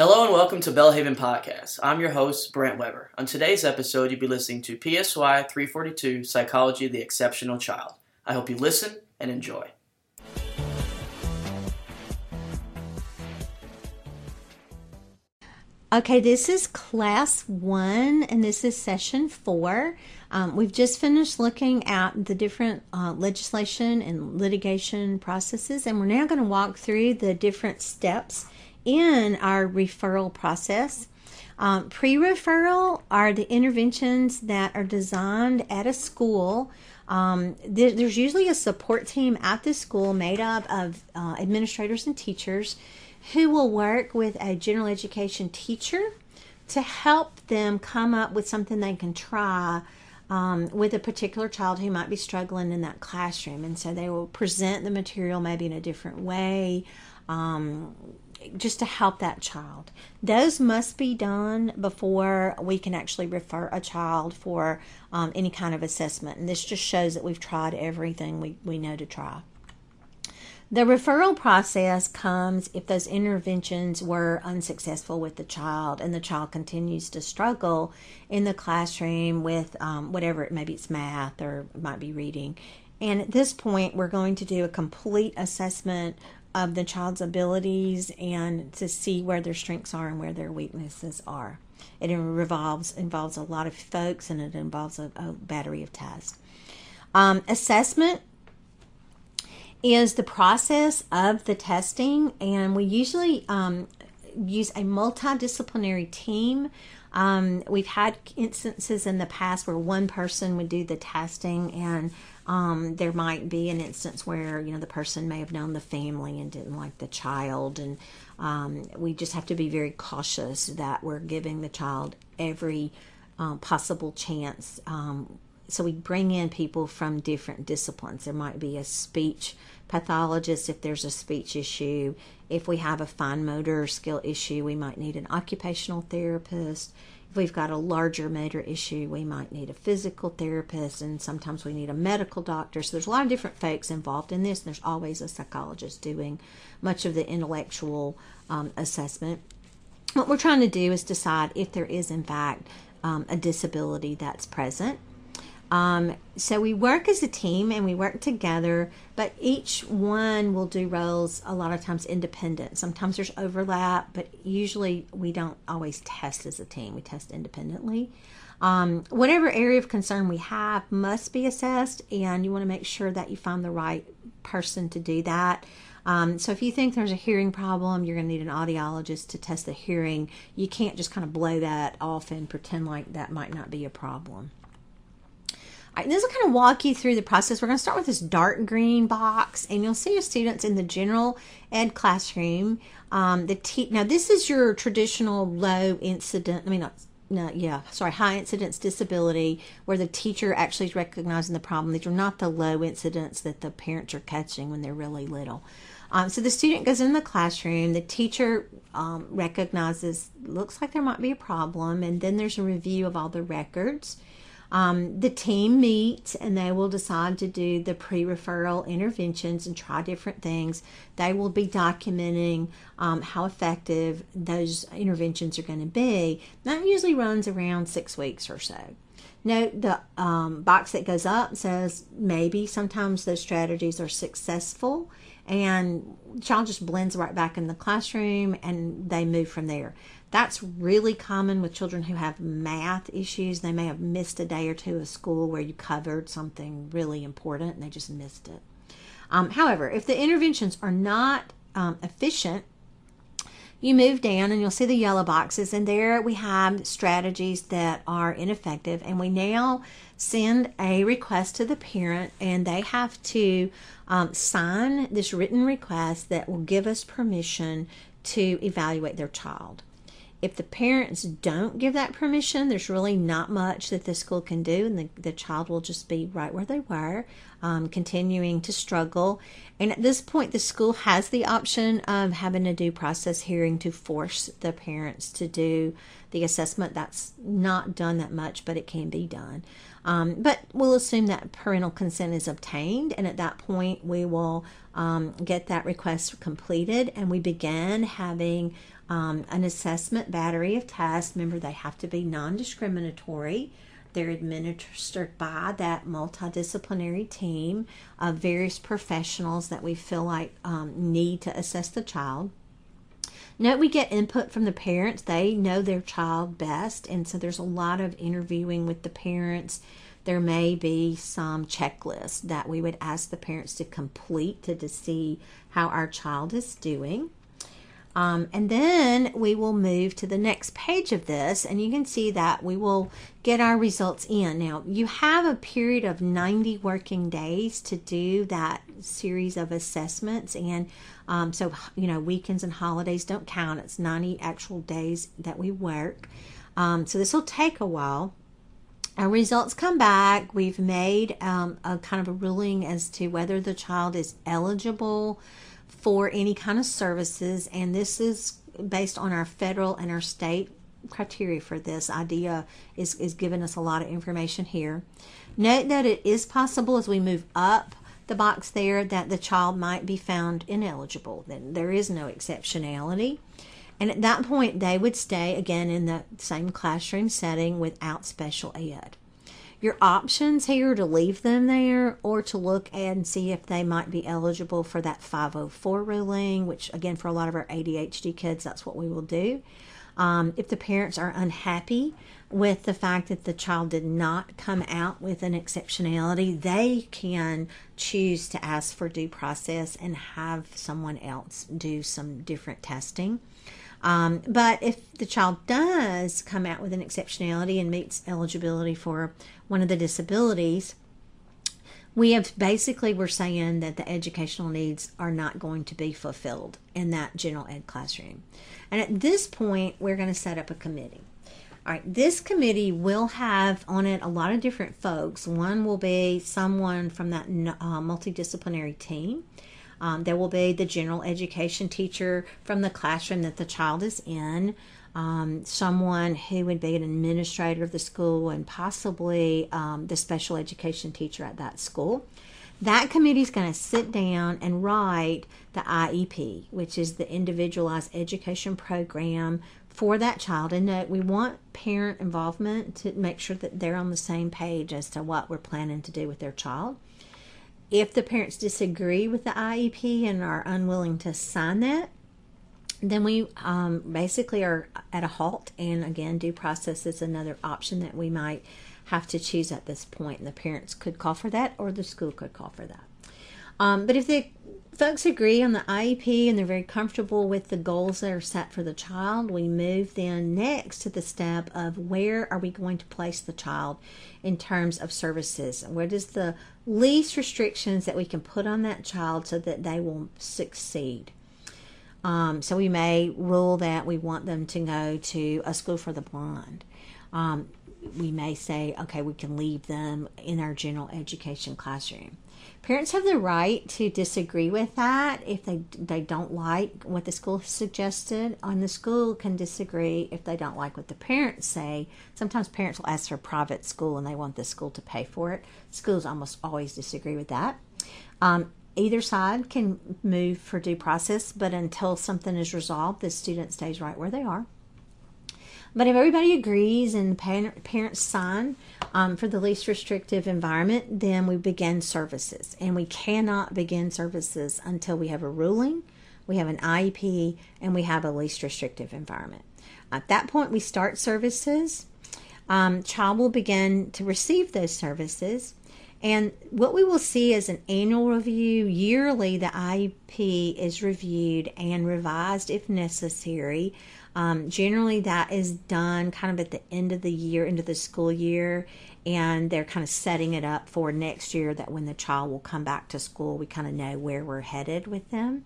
Hello and welcome to Belhaven Podcast. I'm your host, Brent Weber. On today's episode, you'll be listening to PSY 342 Psychology of the Exceptional Child. I hope you listen and enjoy. Okay, this is class one, and this is session four. Um, we've just finished looking at the different uh, legislation and litigation processes, and we're now going to walk through the different steps in our referral process. Um, Pre referral are the interventions that are designed at a school. Um, there, there's usually a support team at the school made up of uh, administrators and teachers who will work with a general education teacher to help them come up with something they can try um, with a particular child who might be struggling in that classroom. And so they will present the material maybe in a different way. Um, just to help that child. Those must be done before we can actually refer a child for um, any kind of assessment. And this just shows that we've tried everything we, we know to try. The referral process comes if those interventions were unsuccessful with the child and the child continues to struggle in the classroom with um, whatever it maybe it's math or it might be reading. And at this point, we're going to do a complete assessment of the child's abilities and to see where their strengths are and where their weaknesses are. It revolves involves a lot of folks and it involves a, a battery of tests. Um, assessment is the process of the testing, and we usually um, use a multidisciplinary team. Um, we've had instances in the past where one person would do the testing, and um, there might be an instance where you know the person may have known the family and didn't like the child, and um, we just have to be very cautious that we're giving the child every uh, possible chance um, so we bring in people from different disciplines. There might be a speech pathologist if there's a speech issue. If we have a fine motor skill issue, we might need an occupational therapist. If we've got a larger motor issue, we might need a physical therapist, and sometimes we need a medical doctor. So there's a lot of different folks involved in this. And there's always a psychologist doing much of the intellectual um, assessment. What we're trying to do is decide if there is, in fact, um, a disability that's present um, so we work as a team and we work together, but each one will do roles a lot of times independent. Sometimes there's overlap, but usually we don't always test as a team. We test independently. Um, whatever area of concern we have must be assessed, and you want to make sure that you find the right person to do that. Um, so if you think there's a hearing problem, you're going to need an audiologist to test the hearing. You can't just kind of blow that off and pretend like that might not be a problem. This will kind of walk you through the process. We're going to start with this dark green box, and you'll see your students in the general ed classroom. Um, the te- now this is your traditional low incident. I mean, not no, yeah, sorry, high incidence disability where the teacher actually is recognizing the problem. These are not the low incidents that the parents are catching when they're really little. Um, so the student goes in the classroom, the teacher um, recognizes, looks like there might be a problem, and then there's a review of all the records. Um, the team meets and they will decide to do the pre referral interventions and try different things. They will be documenting um, how effective those interventions are going to be. That usually runs around six weeks or so. Note the um, box that goes up says maybe sometimes those strategies are successful and child just blends right back in the classroom and they move from there. That's really common with children who have math issues. They may have missed a day or two of school where you covered something really important and they just missed it. Um, however, if the interventions are not um, efficient, you move down and you'll see the yellow boxes, and there we have strategies that are ineffective. And we now send a request to the parent, and they have to um, sign this written request that will give us permission to evaluate their child. If the parents don't give that permission, there's really not much that the school can do, and the, the child will just be right where they were. um, continuing to struggle. And at this point, the school has the option of having a due process hearing to force the parents to do the assessment. That's not done that much, but it can be done. Um, but we'll assume that parental consent is obtained, and at that point, we will um, get that request completed and we begin having um, an assessment battery of tests. Remember, they have to be non discriminatory. They're administered by that multidisciplinary team of various professionals that we feel like um, need to assess the child. Note we get input from the parents. They know their child best, and so there's a lot of interviewing with the parents. There may be some checklist that we would ask the parents to complete to, to see how our child is doing. Um, and then we will move to the next page of this, and you can see that we will get our results in. Now, you have a period of 90 working days to do that series of assessments, and um, so, you know, weekends and holidays don't count. It's 90 actual days that we work. Um, so, this will take a while. Our results come back. We've made um, a kind of a ruling as to whether the child is eligible for any kind of services, and this is based on our federal and our state criteria for this. IDEA is, is giving us a lot of information here. Note that it is possible as we move up the box there that the child might be found ineligible. Then there is no exceptionality. And at that point, they would stay again in the same classroom setting without special ed your options here to leave them there or to look and see if they might be eligible for that 504 ruling, which, again, for a lot of our ADHD kids, that's what we will do. Um, if the parents are unhappy with the fact that the child did not come out with an exceptionality, they can choose to ask for due process and have someone else do some different testing. Um, but if the child does come out with an exceptionality and meets eligibility for one of the disabilities, we have basically we're saying that the educational needs are not going to be fulfilled in that general ed classroom. And at this point, we're going to set up a committee. All right, this committee will have on it a lot of different folks. One will be someone from that uh, multidisciplinary team. Um, there will be the general education teacher from the classroom that the child is in, um, someone who would be an administrator of the school, and possibly um, the special education teacher at that school. That committee is going to sit down and write the IEP, which is the individualized education program for that child. And that we want parent involvement to make sure that they're on the same page as to what we're planning to do with their child. If the parents disagree with the IEP and are unwilling to sign that, then we um, basically are at a halt. And again, due process is another option that we might have to choose at this point. And the parents could call for that, or the school could call for that. Um, but if the folks agree on the IEP and they're very comfortable with the goals that are set for the child, we move then next to the step of where are we going to place the child in terms of services? What is the least restrictions that we can put on that child so that they will succeed? Um, so we may rule that we want them to go to a school for the blind. Um, we may say, okay, we can leave them in our general education classroom. Parents have the right to disagree with that if they they don't like what the school suggested, and the school can disagree if they don't like what the parents say. Sometimes parents will ask for a private school and they want the school to pay for it. Schools almost always disagree with that. Um, either side can move for due process, but until something is resolved, the student stays right where they are. But if everybody agrees and the parents sign um, for the least restrictive environment, then we begin services. And we cannot begin services until we have a ruling, we have an IEP, and we have a least restrictive environment. At that point, we start services. Um, child will begin to receive those services. And what we will see is an annual review. Yearly, the IEP is reviewed and revised if necessary. Um, generally, that is done kind of at the end of the year, into the school year, and they're kind of setting it up for next year that when the child will come back to school, we kind of know where we're headed with them.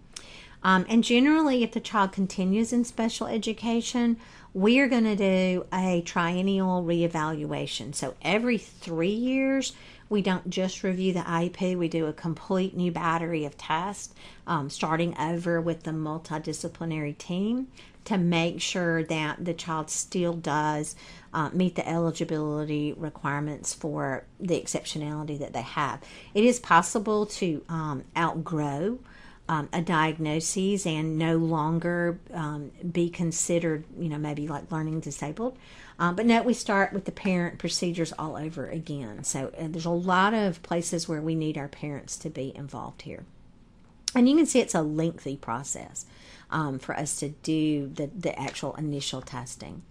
Um, and generally, if the child continues in special education, we are going to do a triennial reevaluation. So every three years, we don't just review the IEP, we do a complete new battery of tests, um, starting over with the multidisciplinary team to make sure that the child still does uh, meet the eligibility requirements for the exceptionality that they have. It is possible to um, outgrow um, a diagnosis and no longer um, be considered, you know, maybe like learning disabled. Um, but no, we start with the parent procedures all over again. So there's a lot of places where we need our parents to be involved here. And you can see it's a lengthy process um, for us to do the, the actual initial testing.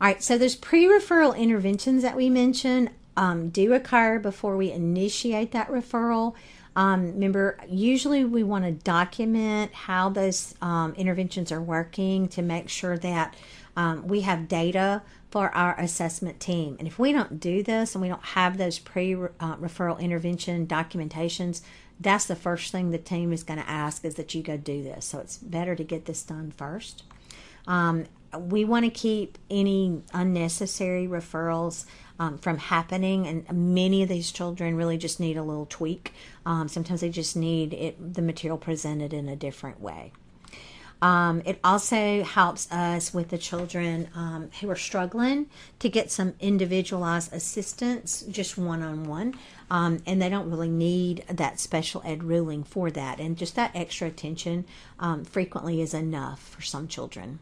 All right, so there's pre referral interventions that we mentioned um, do occur before we initiate that referral. Um, remember, usually we want to document how those um, interventions are working to make sure that um, we have data for our assessment team. And if we don't do this and we don't have those pre uh, referral intervention documentations, that's the first thing the team is going to ask is that you go do this. So it's better to get this done first. Um, we want to keep any unnecessary referrals um, from happening, and many of these children really just need a little tweak. Um, sometimes they just need it, the material presented in a different way. Um, it also helps us with the children um, who are struggling to get some individualized assistance, just one on one. And they don't really need that special ed ruling for that. And just that extra attention um, frequently is enough for some children.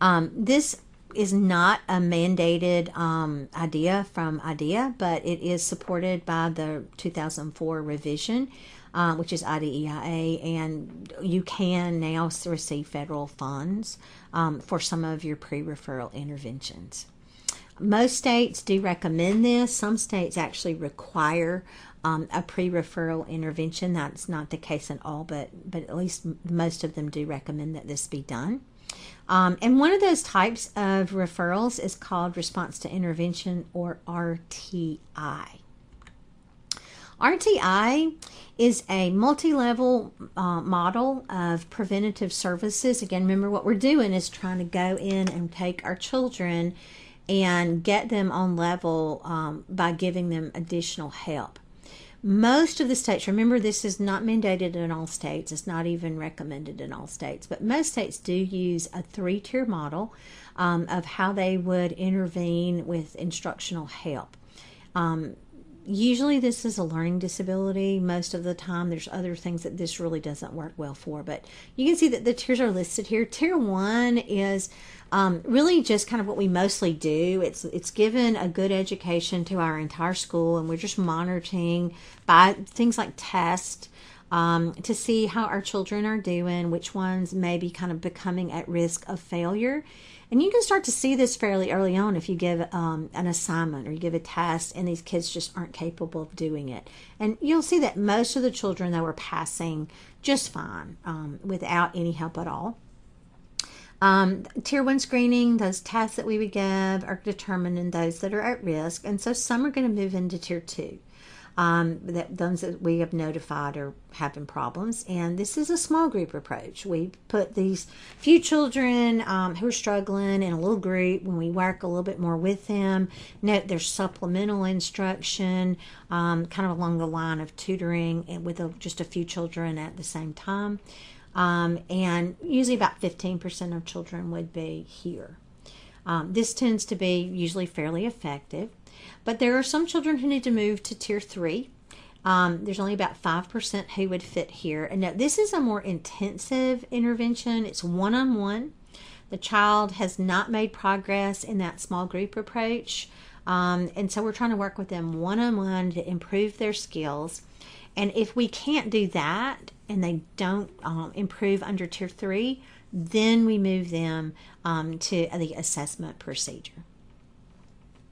Um, this is not a mandated um, idea from IDEA, but it is supported by the 2004 revision, uh, which is IDEIA, and you can now receive federal funds um, for some of your pre referral interventions. Most states do recommend this. Some states actually require um, a pre-referral intervention. That's not the case in all, but but at least most of them do recommend that this be done. Um, and one of those types of referrals is called response to intervention or RTI. RTI is a multi level uh, model of preventative services. Again, remember what we're doing is trying to go in and take our children and get them on level um, by giving them additional help. Most of the states, remember, this is not mandated in all states, it's not even recommended in all states, but most states do use a three tier model um, of how they would intervene with instructional help. Um, usually this is a learning disability. Most of the time there's other things that this really doesn't work well for. But you can see that the tiers are listed here. Tier one is um, really just kind of what we mostly do. It's it's given a good education to our entire school and we're just monitoring by things like tests um, to see how our children are doing which ones may be kind of becoming at risk of failure and you can start to see this fairly early on if you give um, an assignment or you give a test and these kids just aren't capable of doing it. And you'll see that most of the children that were passing just fine um, without any help at all. Um, tier one screening, those tests that we would give are determining those that are at risk. And so some are going to move into tier two um, that those that we have notified are having problems. And this is a small group approach. We put these few children um, who are struggling in a little group when we work a little bit more with them. Note there's supplemental instruction, um, kind of along the line of tutoring and with a, just a few children at the same time. Um, and usually about 15% of children would be here. Um, this tends to be usually fairly effective. But there are some children who need to move to tier three. Um, there's only about 5% who would fit here. And now this is a more intensive intervention, it's one on one. The child has not made progress in that small group approach. Um, and so we're trying to work with them one on one to improve their skills. And if we can't do that and they don't um, improve under tier three, then we move them um, to the assessment procedure.